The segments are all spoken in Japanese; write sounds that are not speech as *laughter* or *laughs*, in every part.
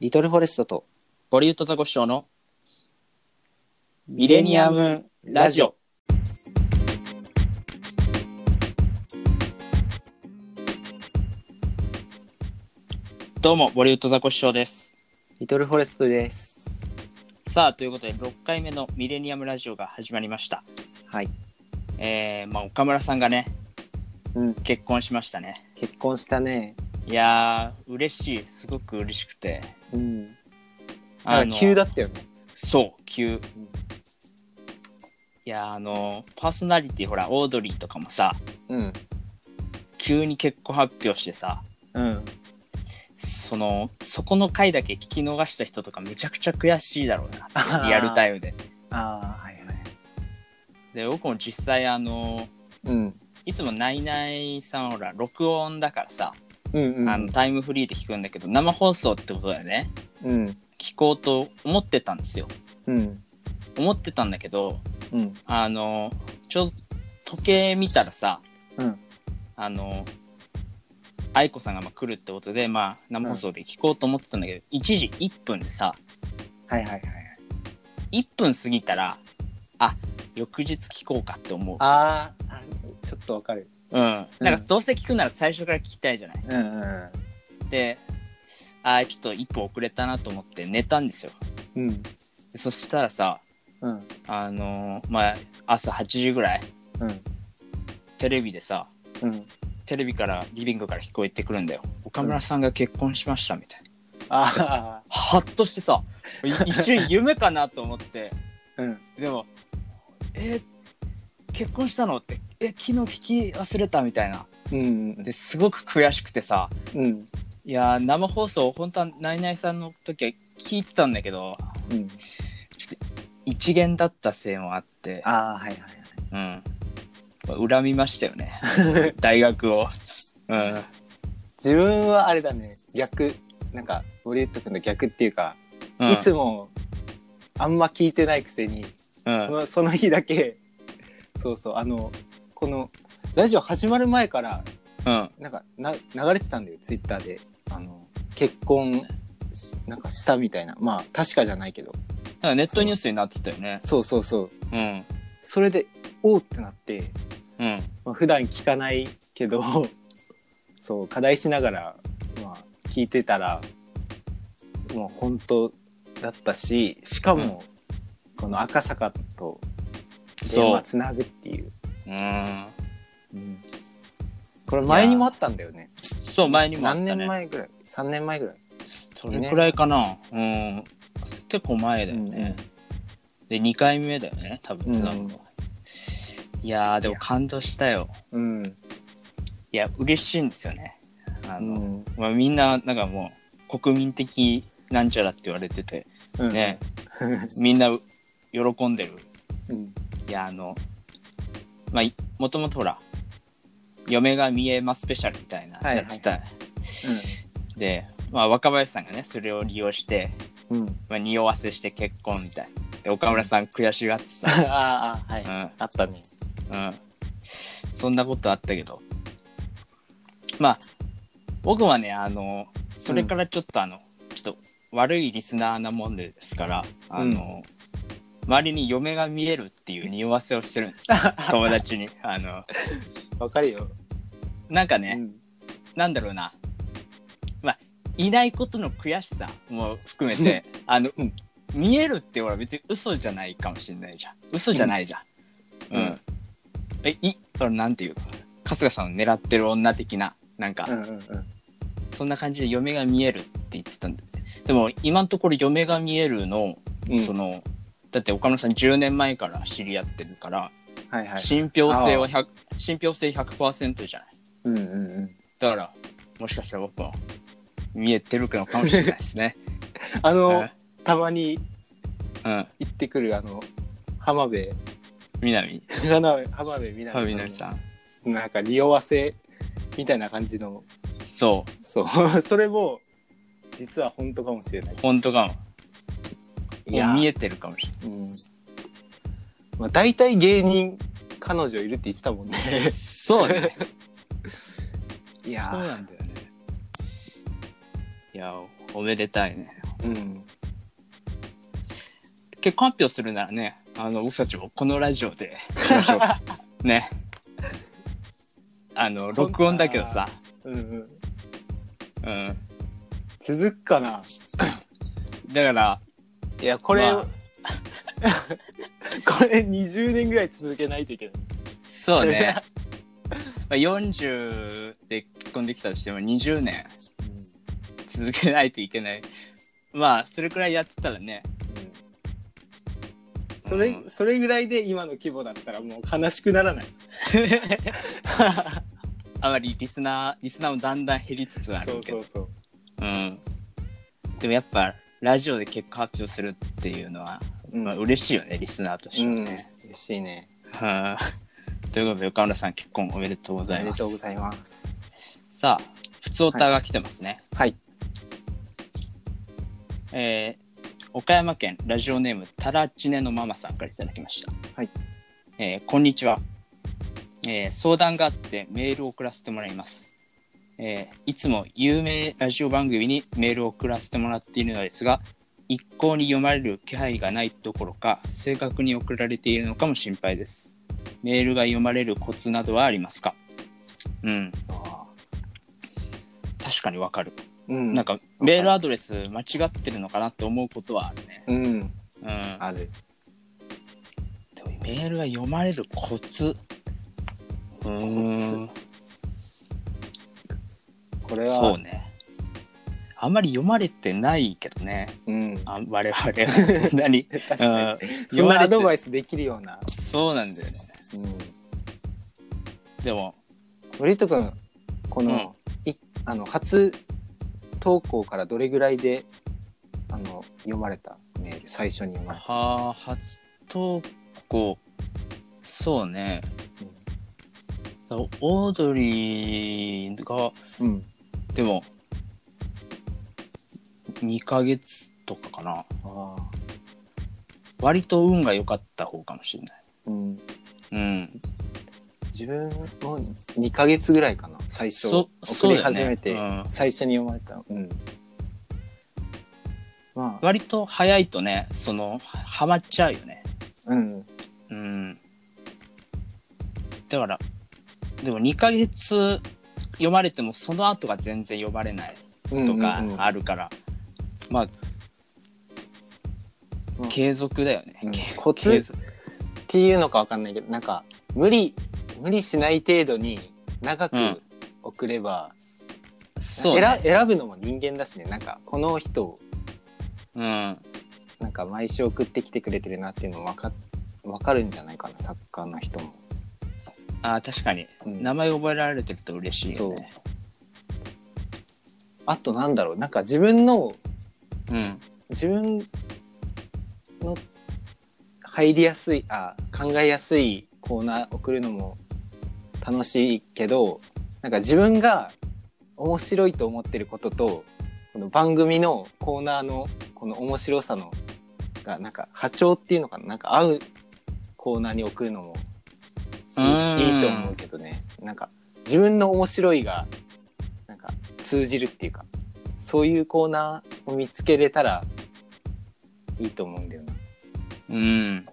リトルフォレストとボリュートザコシショウのミレニアムラジオ。どうも、ボリュートザコシショウです。リトルフォレストです。さあ、ということで、6回目のミレニアムラジオが始まりました。はい。えー、まあ、岡村さんがね、うん。結婚しましたね。結婚したね。いやー、嬉しい。すごく嬉しくて。うん。あなんか急だったよね。そう、急。いやー、あの、パーソナリティ、ほら、オードリーとかもさ、うん。急に結婚発表してさ、うん。その、そこの回だけ聞き逃した人とかめちゃくちゃ悔しいだろうな。リアルタイムで。ああ、はいはい。で、僕も実際、あの、うん。いつもナイナイさんほら、録音だからさ、うんうん。あのタイムフリーで聞くんだけど、生放送ってことだよね。うん。聞こうと思ってたんですよ。うん。思ってたんだけど、うん。あの、ちょ時計見たらさ、うん。あの、愛子さんがまあ来るってことで、まあ、生放送で聞こうと思ってたんだけど、1時1分でさ、はいはいはい。1分過ぎたら、あ、翌日聞こうかって思う。あーあ、ちょっとわかる。うん。なんかどうせ聞くなら最初から聞きたいじゃない。うんうん。で、あーちょっと一歩遅れたなと思って寝たんですよ。うん。でそしたらさ、うん。あのーまあ、朝8時ぐらい、うん。テレビでさ、うん。テレビから、リビングから聞こえてくるんだよ。岡村さんが結婚しましたみたいな。あはっとしてさ、い一瞬夢かなと思って、あ。うん。でも、えー結婚したの？って、え、昨日聞き忘れたみたいな。うん。ですごく悔しくてさ、うん。いやー生放送、本当はナイナイさんの時は聞いてたんだけど、うん。一元だったせいもあって、ああ、はいはいはい。うん。恨みましたよね。*laughs* 大学を。うん。自分はあれだね逆なんかボリュット君の逆っていうか、うん、いつもあんま聞いてないくせに、うん、その *laughs* その日だけそうそうあのこのラジオ始まる前からうん。なんかな流れてたんだよツイッターであの結婚しなんかしたみたいなまあ確かじゃないけどなんかネットニュースになってたよね。そうそうそううん。それでおーってなって、うん。まあ、普段聞かないけど *laughs* そう課題しながら、まあ、聞いてたらもう本当だったししかも、この赤坂と電そう話。つなぐっていう、うん。うんこれ前にもあったんだよねそう、前にもあったね。何年前ぐらい？3年前ぐらいそれくらいかな。うん。結構前だよね。で、2回目だよね、多分つなぐのは。いやー、でも感動したよ。うん、いや、嬉しいんですよね。あうの、んまあ、みんな、なんかもう、国民的なんちゃらって言われてて、うん、ね、みんな喜んでる。うんいや、あの、まあ、いもともとほら、嫁が見えますスペシャルみたいなはいやってた。で、まあ、若林さんがね、それを利用して、うん。うんまあ、匂わせして結婚みたいな。で、岡村さん悔しがってさ、*laughs* ああはい、うん、あったね。うん。そんなことあったけど。まあ、僕はね、あの、それからちょっとあの、ちょっと悪いリスナーなもんでですから、あの、周りに嫁が見えるっていう匂わせをしてるんですよ *laughs* 友達に。あの、わかるよ、なんかね、うんなんだろうな。まあ、いないことの悔しさも含めて、あの、うん見えるって俺は別に嘘じゃないかもしれないじゃん。嘘じゃないじゃん。うん。うんえ、い、それなんていうの？春日さんの狙ってる女的な、なんか、うんうんうんそんな感じで嫁が見えるって言ってたんで。でも、今のところ嫁が見えるの、うんその、だって岡村さん10年前から知り合ってるから、はいはい。信憑性は100、信憑性100%じゃない。うんうんうん。だから、もしかしたら僕も見えてるのかもしれないですね。*laughs* あの、うん。たまにうん。行ってくるあの浜辺。南、浜辺浜辺美ファ波ミナさん。ん。なんか匂わせみたいな感じの。そう、そう。*laughs* それも実は本当かもしれない。本当かも。もう見えてるかもしれうんまあ、大体芸人彼女いるって言ってたもんねない。そうね。*laughs* いやそうなんだよね。いや、おめでたいね。うん結婚発表するならね、あの、僕たちもこのラジオで。*laughs* ね。あの、録音だけどさ。うんうんうん。続くかなだから、いやこれ、まあ *laughs* これ20年ぐらい続けないといけないそうね。まあ40で結婚できたとしても20年続けないといけない。まあ、それくらいやってたらね。それ、うんそれぐらいで今の規模だったらもう悲しくならない *laughs* あまりリスナー、リスナーもだんだん減りつつあそうるけど。そうそううん。でもやっぱ、ラジオで結果発表するっていうのは、うんまあ、嬉しいよね、リスナーとしてうんはね。嬉しいねはあということで、岡村さん結婚おめでとうごあざいますりがとう。ございますさあ、普通オタが来てますね。はいえー岡山県ラジオネームタラチネのママさんからいただきました。はい。えーこんにちは、えー相談があってメールを送らせてもらいます。えーいつも有名ラジオ番組にメールを送らせてもらっているのですが、一向に読まれる気配がないどころか、正確に送られているのかも心配です。メールが読まれるコツなどはありますか？うん、あ確かにわかる。ーうんなんかメールアドレス間違ってるのかなって思うことはあるね。うんうん。あるでもメールが読まれるコツ。うーん。これは。そうね。あんまり読まれてないけどね。うん。あ我々は。*laughs* 何？*laughs* 確かに。うん。そんなアドバイイスできるような、そうなんだよね。うん、でも、森人君この、いあの初投稿からどれぐらいであの読まれた？メール。最初に読まれた、はあ、初投稿、そうね。オードリーが、うん、でも、2ヶ月とかかな。ああ割と運が良かった方かもしれない。うんうん。自分も2ヶ月ぐらいかな最初そ送りそうだよね始めて、うん最初に読まれたうんまあ割と早いとね、その、ははまっちゃうよね。うんうん。だから、でも2ヶ月読まれてもその後が全然読まれないとかうんうん。うんあるから、まあ、うん。継続だよね。うん。継コツっていうのかわかんないけどなんか無理無理しない程度に長うん。く送れば、そう、ね。選選ぶのも人間だしね。なんかこの人うん。なんか毎週送ってきてくれてるなっていうのも分か分かるんじゃないかなサッカーの人も、ああ、確かに。うん名前覚えられてると嬉しいよね。あとなんだろうなんか自分のうん。自分の入りやすいあ考えやすいコーナー送るのも楽しいけどなんか自分が面白いと思ってることとこの番組のコーナーのこの面白さのがなんか波長っていうのかななんか合うコーナーに送るのもいうんいいいと思うけどねなんか自分の面白いがなんか通じるっていうかそういうコーナーを見つけれたらいいと思うんだよな。うん。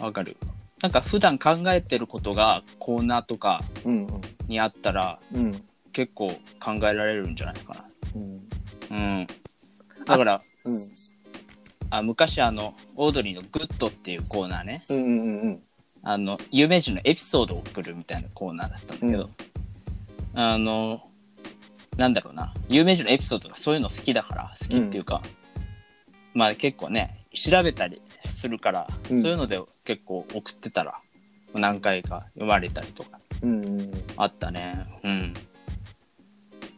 わかる。なんか普段考えてることがコーナーとかうんにあったらうんうん結構考えられるんじゃないかな。うんうん。だから、うんあ昔あの、オードリーのグッドっていうコーナーね、うんうんうんあの、有名人のエピソードを送るみたいなコーナーだったんだけど、あの、なんだろうな、有名人のエピソードがそういうの好きだから、好きっていうか、まあ結構ね、調べたりするから、うん。そういうので結構送ってたら、何回か読まれたりとかうん。うんうんあったね。うん。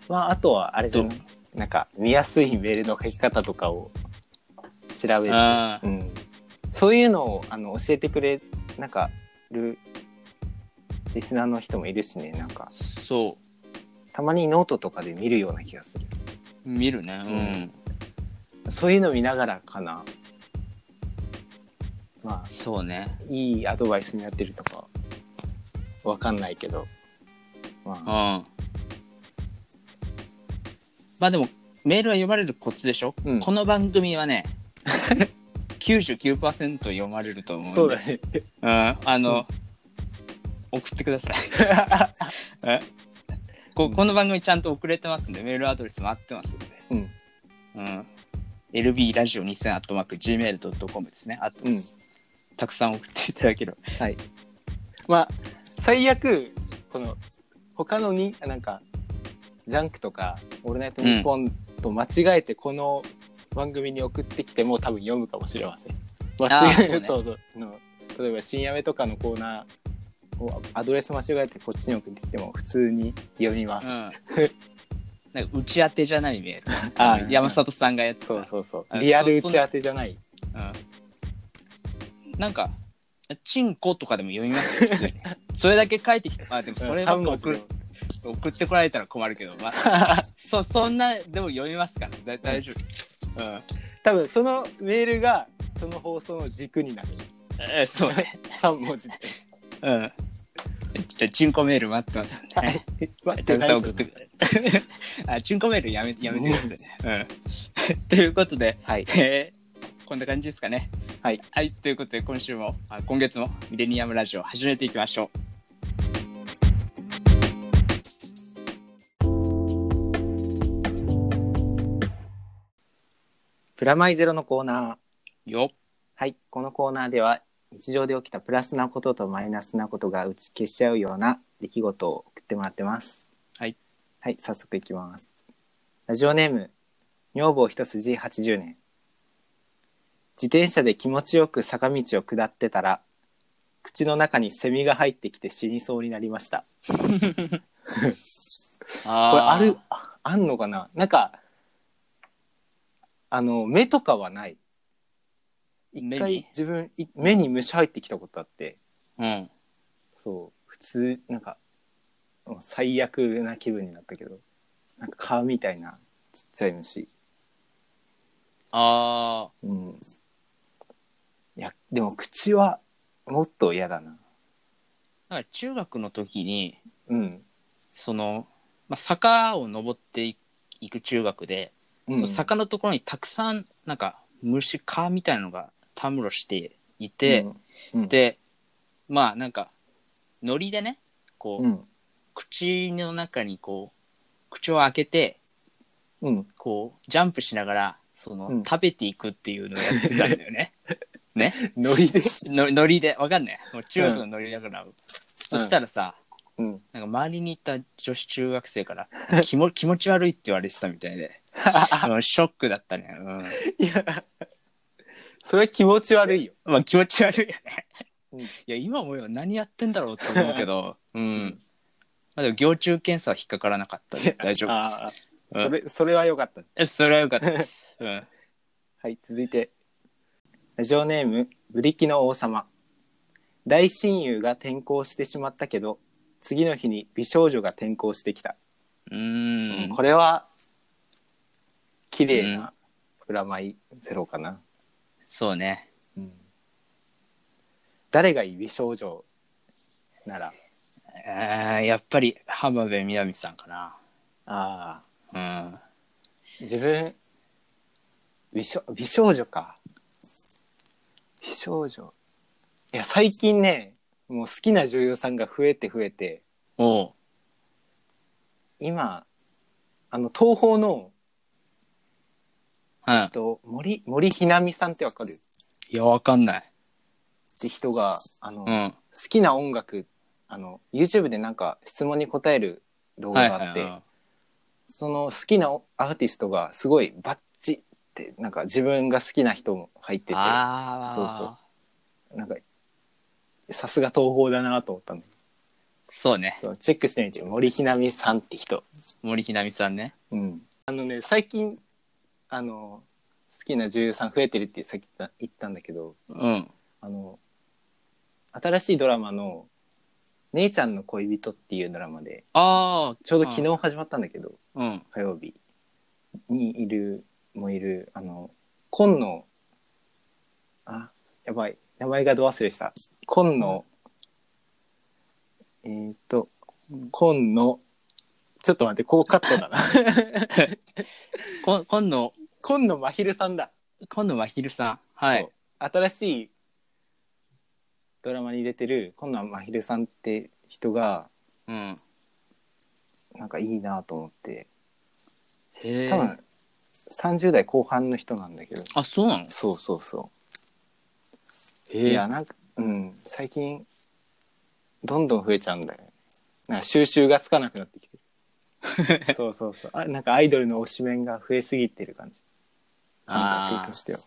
まああとはあれじゃない？なんか見やすいメールの書き方とかを調べて、あうん、そういうのをあの教えてくれなんかるリスナーの人もいるしねなんかそう。たまにノートとかで見るような気がする見るね。うん。そういうの見ながらかなまあそうね。いいアドバイスになってるとかわかんないけどまうん。あまあでも、メールは読まれるコツでしょ、うんこの番組はね、99%読まれると思うんで。そうだね。うん、あの、送ってください。*laughs* え？ここの番組ちゃんと送れてますんで、メールアドレスも合ってますんで。うん。うん。lb ラジオ2000アットマーク gmail.com ですね。あと、うんたくさん送っていただければ。はい。まあ、最悪、この、他のに、なんか、ジャンクとか、オールナイトニッポンと間違えて、この番組に送ってきても多分読むかもしれません。間違えそうそうの例えば、深夜目とかのコーナーをアドレス間違えてこっちに送ってきても普通に読みます。うん。なんか打ち当てじゃないメール。あ山里さんがやってた。そうそうそう。あリアル打ち当てじゃない。うん。なんか、チンコとかでも読みます *laughs* それだけ書いてきた。あ、でもそればっか送る送ってこられたら困るけど、まあ、*laughs* そそんな、でも読みますから、だ大丈夫。うん。多分そのメールがその放送の軸になる。えそうね。3文字で。うん。じゃあ、チンコメール待ってますんでね。待ったてないくさん送ってくあ、チンコメールやめやめてくださいね。うん。*laughs* ということで、はい。えーこんな感じですかね。はい。はい、ということで、今週も、あ今月もミレニアムラジオ始めていきましょプラマイゼロのコーナー。う。よっ。はい。このコーナーでは、日常で起きたプラスなこととマイナスなことが打ち消しちゃうような出来事を送ってもらってます。はい。はい、早速いきます。ラジオネーム、女房一筋80年。自転車で気持ちよく坂道を下ってたら、口の中にセミが入ってきて死にそうになりました。*laughs* *laughs* あこれあるあんのかな？なんかあの目とかはない。一回目に。自分い目に虫入ってきたことあって。うん。そう。普通なんかもう最悪な気分になったけど。なんか蚊みたいなちっちゃい虫。あうん。いやでも口はもっと嫌だな。あ。なんか中学の時に、うん、その、まあ、坂を登っていいく中学で、うん、坂のところにたくさん、なんか、虫、蚊みたいなのがたむろしていて、うん、うん、で、まあなんか、ノリでね、こう、うん。口の中にこう、口を開けて、うん。こう、ジャンプしながら、その、うん。食べていくっていうのをやってたんだよね。*laughs* ね？ノリで。*laughs* のノリで、わかんない。もう中学のノリだから。そしたらさ、うん。なんか周りにいた女子中学生から、気も気持ち悪いって言われてたみたいで、*laughs* うんショックだったね。うん。いやそれ気持ち悪いよまあ気持ち悪いよね。うんいや、今思えば何やってんだろうって思うけど、*laughs* うん。まあでも、行中検査は引っかからなかったんで大丈夫ああうんそれそれは良かったえ、それはよかったです。*laughs* うん。はい、続いて。ラジオネーム、ブリキの王様。大親友が転校してしまったけど、次の日に美少女が転校してきた。うーん。これは、綺麗なプラマイゼロかな。そうね。うん誰がいい美少女なら。えー、やっぱり浜辺美波さんかな。ああ、うん。自分、美少美少女か。美少女。いや、最近ね、もう好きな女優さんが増えて増えて、おう。今あの東宝の、うん。えっと、森森ひなみさんってわかる？っいや、わかんない。て人があの、うん。好きな音楽あの YouTube でなんか質問に答える動はい画があって。その好きなアーティストがすごいバッチってなんか自分が好きな人も入っててああ。そうそうなんかさすが東宝だなと思ったんでそうね。そうチェックしてみて森ひなみさんって人森ひなみさんね。うん、あのね最近あの好きな女優さん増えてるってさっき言ったんだけどうん。あの新しいドラマの「姉ちゃんの恋人」っていうドラマでああ。ちょうど昨日始まったんだけどうん。火曜日にいるもいるあの今野あやばい名前がど忘れした今野、えっ、と今野ちょっと待ってこうカットだな。*laughs* こ今野、今野真昼さんだ。今野真昼さん。はい。新しいドラマに出てる今野真昼さんって人がうん。なんかいいなと思って。へえ。多分30代後半の人なんだけど。あ、そうなの？そうそうそう。へいやなんかうん。最近どんどん増えちゃうんだよね。なんか収集がつかなくなってきて。る *laughs* そうそうそう。あなんかアイドルの推しメンが増えすぎてる感じ。感あ覚としては。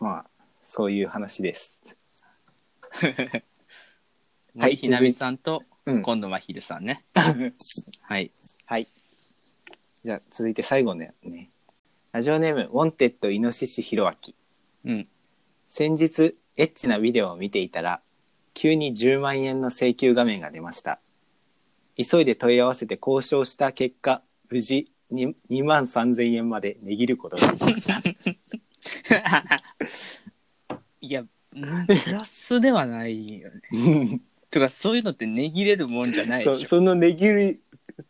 まあそういう話です。あ。*laughs* 森ひなみさんとうん今野真昼さんね。はい。はい。じゃあ続いて最後ね。ねラジオネームウォンテッドイノシシヒロアキ。うん。先日エッチなビデオを見ていたら急に10万円の請求画面が出ました急いで問い合わせて交渉した結果無事に2万3000円まで値切ることができました *laughs* いや、うんプラスではないよね。*laughs* とか、そういうのって値切れるもんじゃないでしょ。そその値切る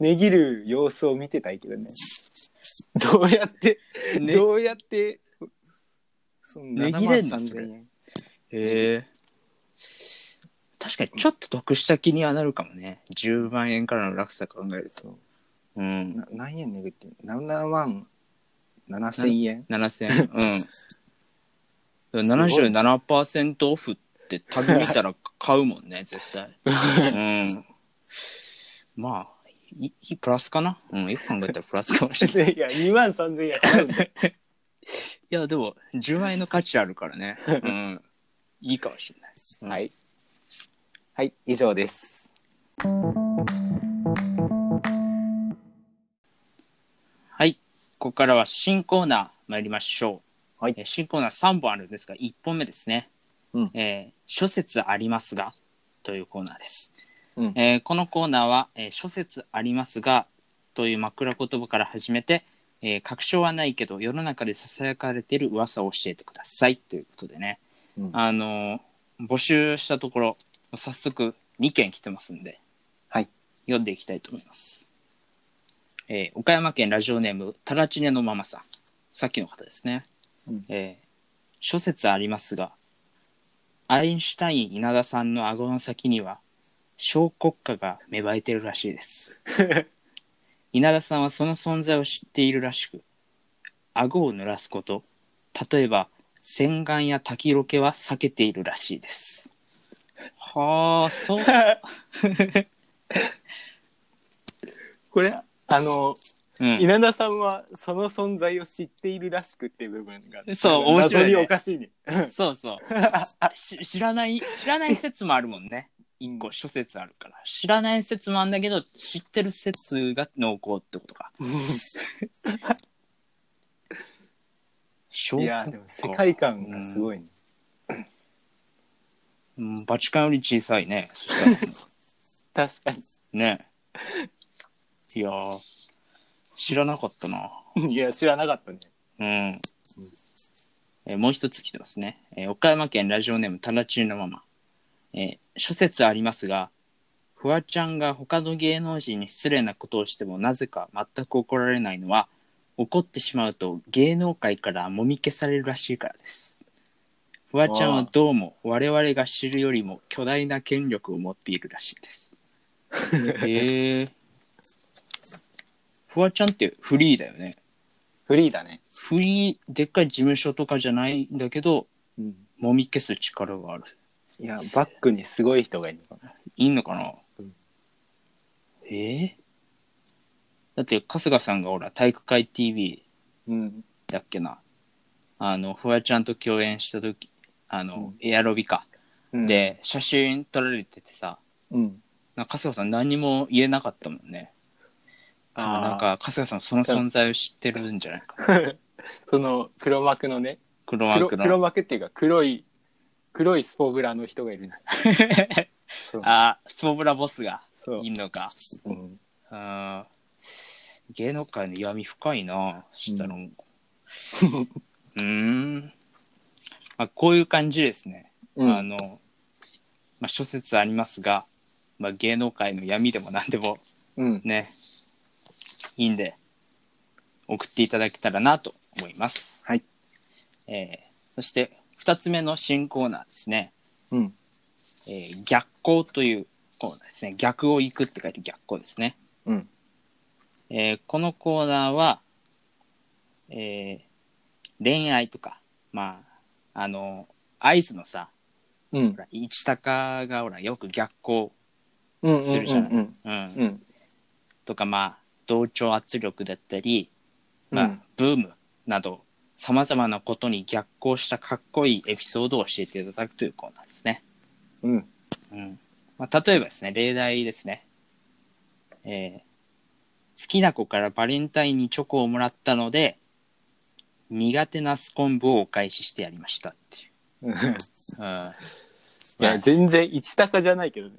値切る様子を見てたいけどねどうやって、ねどうやってその値7万切れんのそれ3000円へえ。確かにちょっと得した気にはなるかもね。10万円からの落差考えると。そううん。な何円値切ってんの7万7000円？7000円。*laughs* うん。77%オフってタグ見たら買うもんね、*laughs* 絶対。うん。まあ、いいプラスかな？うん、よく考えたらプラスかもしれない。*laughs* いや2万3000円いや、でも、10万円の価値あるからね。うん。いいかもしれない。うんはい。はい、以上です。はい。ここからは新コーナー参りましょう。はいえー新コーナー3本あるんですが、1本目ですね。うんえー諸説ありますが、というコーナーです。うんえーこのコーナーは、えー諸説ありますが、という枕言葉から始めて、えー確証はないけど、世の中で囁かれている噂を教えてください。ということでね。うんあのー募集したところ、早速2件来てますんで、はい。読んでいきたいと思います。えー岡山県ラジオネーム、タラチネのママさん。さっきの方ですね。うんえー諸説ありますが、アインシュタイン稲田さんの顎の先には、小国家が芽生えてるらしいです。*laughs* 稲田さんはその存在を知っているらしく、顎を濡らすこと、例えば洗顔や滝ロケは避けているらしいです。はあ、そう。*laughs* これ、あの、うん、稲田さんはその存在を知っているらしくっていう部分が、そう面白いね謎におかしいね。*laughs* そうそう。し知らない、知らない説もあるもんね。一個諸説あるから。知らない説もあるんだけど、知ってる説が濃厚ってことか。*laughs* 小いや、でも世界観がすごいね。うんバチカンより小さいね。そした確からね。いやー、知らなかったな。に。いや、知らなかったね。うん。えーもう一つ来てますね。えー岡山県ラジオネームタラチューのママ。えー諸説ありますが、フワちゃんが他の芸能人に失礼なことをしてもなぜか全く怒られないのは、怒ってしまうと芸能界からもみ消されるらしいからです。フワちゃんはどうも我々が知るよりも巨大な権力を持っているらしいです。*laughs* へえ。フワちゃんってフリーだよね。フリーだね。フリー、でっかい事務所とかじゃないんだけど、うん。もみ消す力がある。いや、バックにすごい人がいるのかな。いんのかな、うんええだって、春日さんがほら、体育会 TV うん。だっけな。あの、フワちゃんと共演した時、あの、うんエアロビか。うん、で、写真撮られててさ、うん。なんか春日さん何も言えなかったもんね。多分なんか、春日さんその存在を知ってるんじゃないか *laughs* その黒幕のね、黒黒幕の。黒幕っていうか黒い、黒いスポブラの人がいるんじゃ。*laughs* あ、スポブラボスがいんのか。うん。あー芸能界の闇深いなしたらもう。う *laughs* ーん。まあ、こういう感じですね。うんあの、まあ、諸説ありますが、まあ、芸能界の闇でも何でもうん。ね、いいんで、送っていただけたらなと思います。はい。えーそして、二つ目の新コーナーですね。うん。えー逆光というコーナーですね。逆を行くって書いて逆光ですね。うん。えーこのコーナーは、えー恋愛とか、まあ、あの、合図のさ、うんほ。ら、市高がほら、よく逆光、うん。うん。するじゃないうん。うん、うん。とか、まあ、同調圧力だったり、まあ、うんブームなど、様々なことに逆行したかっこいいエピソードを教えていただくというコーナーですね。うん。うん。まあ、例えばですね、例題ですね。えー好きな子からバレンタインにチョコをもらったので、苦手なスコンブをお返ししてやりましたっていう。うん。うん。いや、全然、一高じゃないけどね。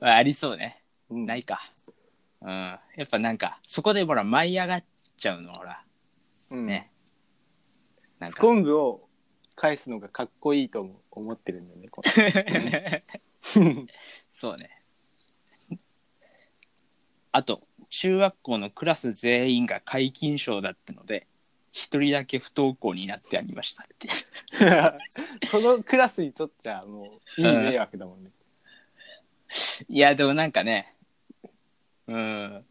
ま *laughs* あありそうね。うんないか。うん。やっぱなんか、そこでほら、舞い上がっちゃうの、ほら、うんね。なんスかコンブを返すのがかっこいいと思思ってるんだよね。これ *laughs* そうね。あと、中学校のクラス全員が皆勤賞だったので、一人だけ不登校になってありましたって。*laughs* そのクラスにとっちゃもういい迷惑だもんね。いや、でもなんかね、うん。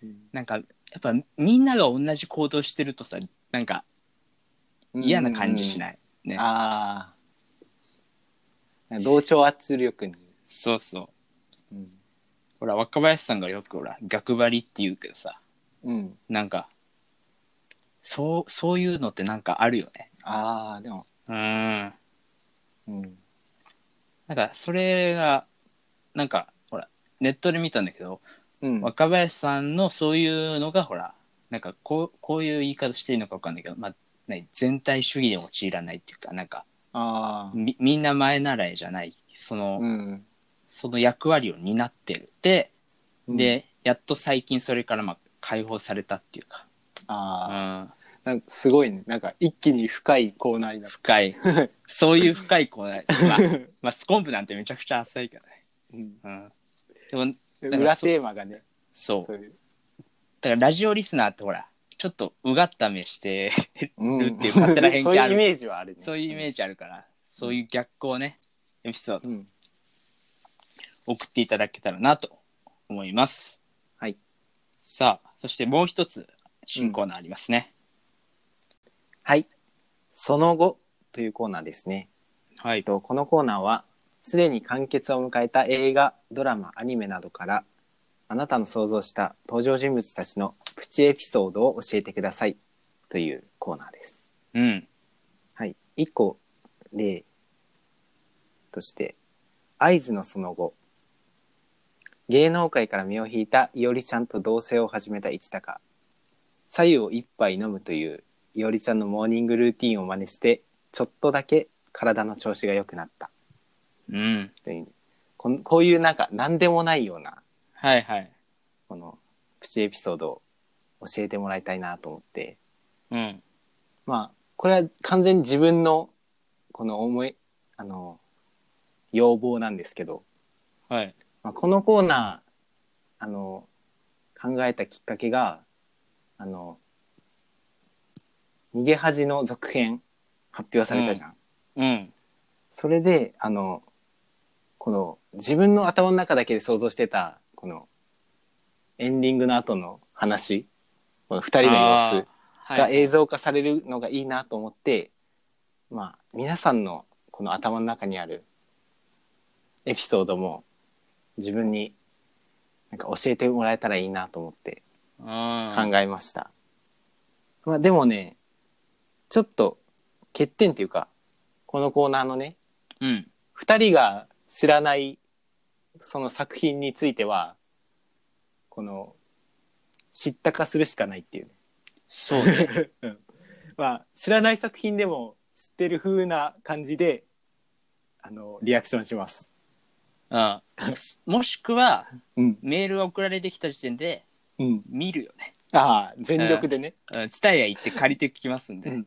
うんなんか、やっぱみんなが同じ行動してるとさ、なんか嫌な感じしない？ね。ああ。同調圧力に。そうそう。うん。ほら、若林さんがよくほら、逆張りって言うけどさ、うん、なんか、そう、そういうのってなんかあるよね。ああ、でも、うん。うん。なんか、それが、なんか、ほら、ネットで見たんだけど、うん。若林さんのそういうのが、ほら、なんか、こう、こういう言い方していいのかわかんないけど、まあ、ね、全体主義で陥らないっていうか、なんか、ああ。み、みんな前習いじゃない、その、うん。その役割を担ってる。で、うん、で、やっと最近それから、まあ、解放されたっていうか、うああ。ん、なんかすごいね。なんか一気に深いコーナーになる。深い、*laughs* そういう深い子だ、まあ、*laughs* まあ、スコンプなんてめちゃくちゃ浅いからね。うん、うん。でも、ら裏テーマがね、そう。そういう。だからラジオリスナーってほら、ちょっとうがった目して *laughs* うんるっていう勝手な偏見あるそういうイメージはあるね。そういうイメージあるから、そういう逆光ね、エピソードうん。送っていただけたらなと思います。はい。さあ、そしてもう一つ新コーナーありますね。はい。その後というコーナーですね。はい。えっと、このコーナーは、すでに完結を迎えた映画、ドラマ、アニメなどから、あなたの想像した登場人物たちのプチエピソードを教えてくださいというコーナーです。うん。はい。一個例として、合図のその後。芸能界から身を引いたいおりちゃんと同棲を始めた市高。左右を一杯飲むといういおりちゃんのモーニングルーティンを真似して、ちょっとだけ体の調子が良くなった。うん。というこんこういうなんか何でもないような、はいはい。このプチエピソードを教えてもらいたいなと思って、うん。まあ、これは完全に自分の、この思い、あの、要望なんですけど、はい。まあ、このコーナー、あの、考えたきっかけが、あの、逃げ恥の続編発表されたじゃん。うん。それで、あの、この自分の頭の中だけで想像してた、このエンディングの後の話、この二人の様子子が映像化されるのがいいなと思って、まあ、皆さんのこの頭の中にあるエピソードも自分になんか教えてもらえたらいいなと思ってうん。考えました。まあでもね、ちょっと欠点っていうか、このコーナーのね、うん。二人が知らないその作品については、この、知ったかするしかないっていうね。そうね。*laughs* うんまあ、知らない作品でも知ってる風な感じで、あの、リアクションします。うん。もしくは、うん。メールが送られてきた時点でうん。見るよね。ああ、全力でね。うん。ツタヤ行って借りてきますんで。うんうん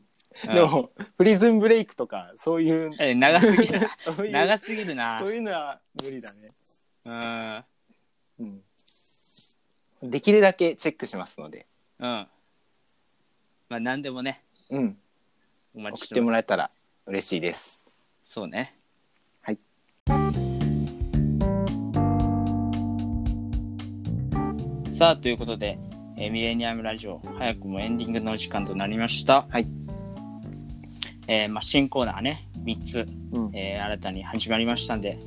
でも、プリズンブレイクとか、そういう、え長すぎるな。そういう、長すぎるな。そういうのは無理だね。うん。うん、できるだけチェックしますので、うん。まあ、何でもね、うん、お待ち送ってしてます。もらえたら嬉しいです。そうね。はい。さあ、ということで、えーミレニアムラジオ、早くもエンディングのお時間となりました。はい。えーまあ、新コーナーね、3つ、うん、えー新たに始まりましたんで、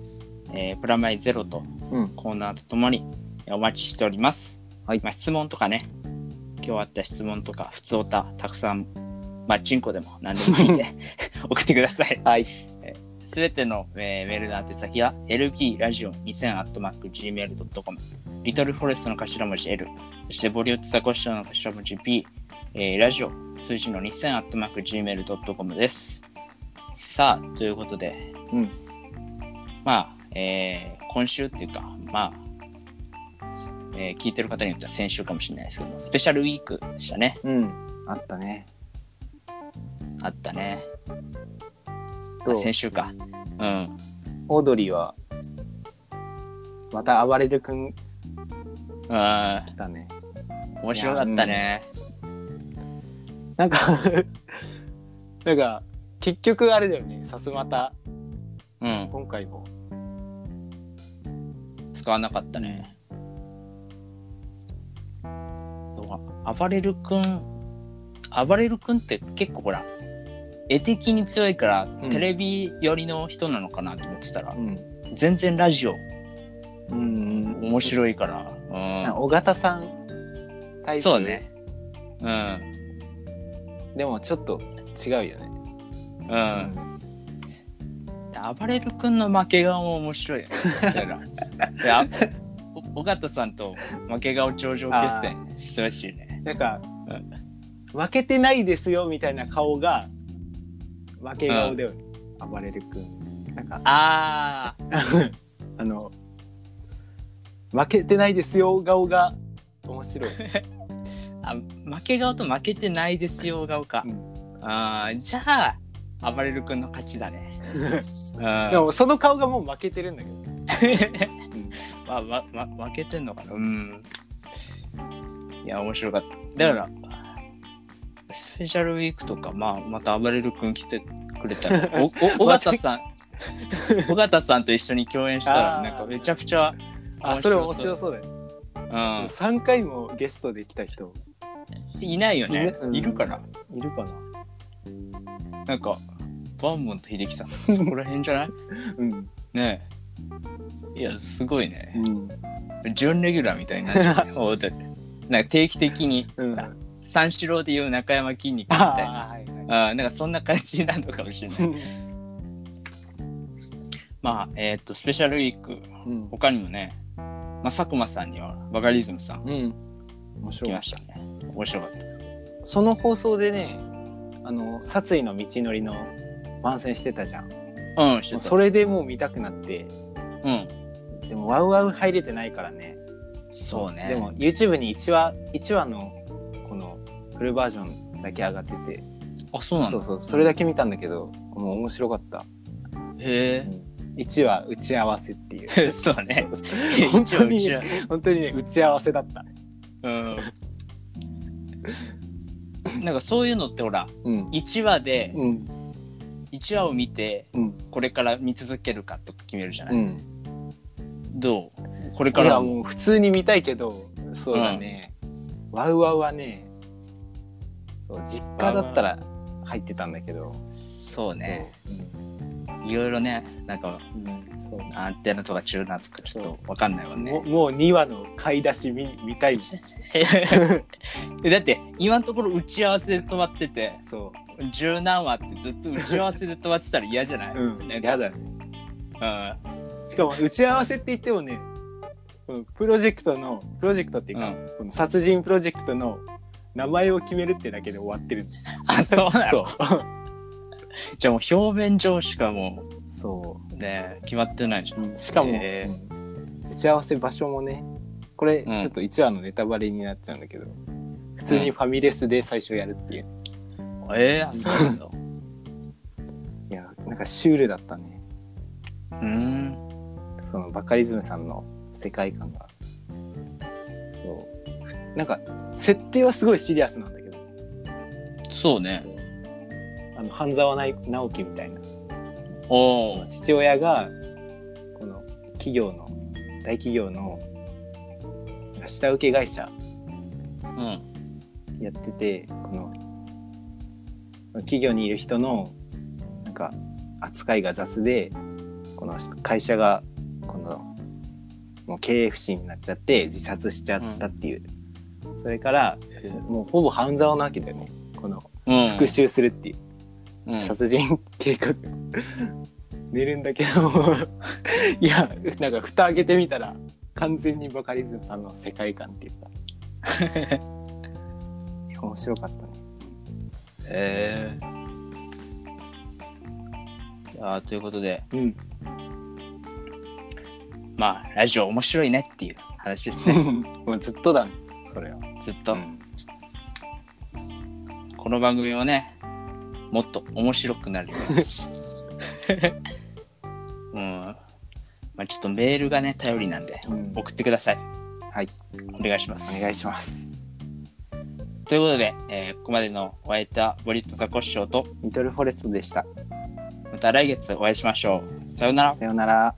えープラマイゼロとうん、コーナーとともにえーお待ちしております。はいまあ、質問とかね、今日あった質問とか、普通おた、たくさん、まあ、チンコでも何でもいいんで、*laughs* 送ってください。はい。すべての、えーメールの宛先は lpradio2000-gmail.com リトルフォレストの頭文字 L そしてボリュートザコシショウの頭文字 B、えーラジオ数字の 2000-gmail.com です。さあということでうん、まあ、えー今週っていうかまあ、えー聞いてる方によっては先週かもしれないですけどスペシャルウィークでしたね。うん、あったね。あったね。先週か。うん。オードリーは、また暴れる君あ来たね。面白かったねなんか、*laughs* なんか、結局あれだよね、さすまた、うん今回も。使わなかったね。暴れる君、暴れる君って結構ほら、絵的に強いから、うんテレビ寄りの人なのかなと思ってたら、うん。全然ラジオうん。面い。白いから、尾形さんうん、タイプそうね。うん。でもちょっと違うよね。うん。暴れる君の負け顔も面白いよね。尾形さんと負け顔頂上決戦してほしいね。なんか、負けてないですよみたいな顔が負け顔で暴れる君。なんか、あ *laughs* あの、負けてないですよ顔が面白い。ー *laughs* あ、負け顔と負けてないですよ顔か。うんあーじゃあ、暴れる君の勝ちだね。*laughs* うんでもその顔がもう負けてるんだけど。*laughs* まあ、ま、ま、負けてんのかなうん。いや、面白かった。だから、スペシャルウィークとか、まあ、また暴れる君来てくれたら、尾形さん、尾形さんと一緒に共演したら、なんかめちゃくちゃ、あ、それ面白そうだよ。う3回もゲストで来た人ん。いないよね。いねうんいるから。いるかな？なんか、バンモンと秀樹さん、そこら辺じゃない？*laughs* うん。ねえ。いや、すごいね。うん。準レギュラーみたいになっ *laughs* ちゃうね大手なんか定期的に、うん。三四郎でいう中山筋肉みたいな。あーはいはいあーなんかそんな感じになるのかもしれない。まあ、えっ、と、スペシャルウィーク、うん。他にもね、まあ、佐久間さんにはバカリズムさんうん。面来白かっ。たたね。面白かった。その放送でね、あの、殺意の道のりの番宣してたじゃん。うん、してた。それでもう見たくなって、うん。でもワウワウ入れてないからね。そうね。でも YouTube に1話、一話のこのフルバージョンだけ上がってて、あ、そうなんだ。そうそう、それだけ見たんだけど、もう面白かった。へ1話打ち合わせっていう。え。*laughs* そうね。本当に本当にね、打ち合わせだった。うん。なんかそういうのってほら、うん。1話で、うん。1話を見て、うん。これから見続けるかとか決めるじゃない、うん。どう？これかいや、らももう普通に見たいけど、そうだね。ワウワウはね、そう実家だったら入ってたんだけど、そうねそう。いろいろねなんかうん。うんそうアンテナとかチューナーとかちょっとわかんないもんねもうもう2話の買い出し見見たい *laughs* だって今のところ打ち合わせで止まっててそ十何話ってずっと打ち合わせで止まってたら嫌じゃない、う。うん。なんかやだね。うんしかも打ち合わせって言ってもね、このプロジェクトの、プロジェクトっていうか、うんこの殺人プロジェクトの名前を決めるってだけで終わってるんです。あそうなの？*laughs* じゃあもう表面上しかもそうね決まってないじゃんう。しかも、へうん打ち合わせ場所もね、これちうんょっと1話のネタバレになっちゃうんだけど、普通にファミレスで最初やるっていう。えー、あそうなんだ *laughs* いや、なんかシュールだったね。うーんそのバカリズムさんの世界観が。なんか設定はすごいシリアスなんだけどそうね。あの半沢な直樹みたいなおお。父親がこの企業の大企業の下請け会社うん。やっててこの企業にいる人のなんか扱いが雑でこの会社がこのもう経営不振になっちゃって自殺しちゃったっていう、それからもうほぼ半沢なわけだよねこのうん。復讐するっていう、うん。殺人計画。*laughs* 寝るんだけど。*laughs* いやなんか蓋開けてみたら完全にバカリズムさんの世界観っていうか。面白かったね。え。えーということで、うん。まあ、ラジオ面白いねっていう話ですね。*laughs* もうずっとだねそれは、ずっと、うん。この番組をね、もっと面白くなるように。*laughs* うん。まあ、ちょっとメールがね、頼りなんで、うん送ってください。はいお願いします。お願いしますということで、えーここまでのお相手はボリットザコシショウと、リトルフォレストでしたまた来月お会いしましょう。さようなら。さようなら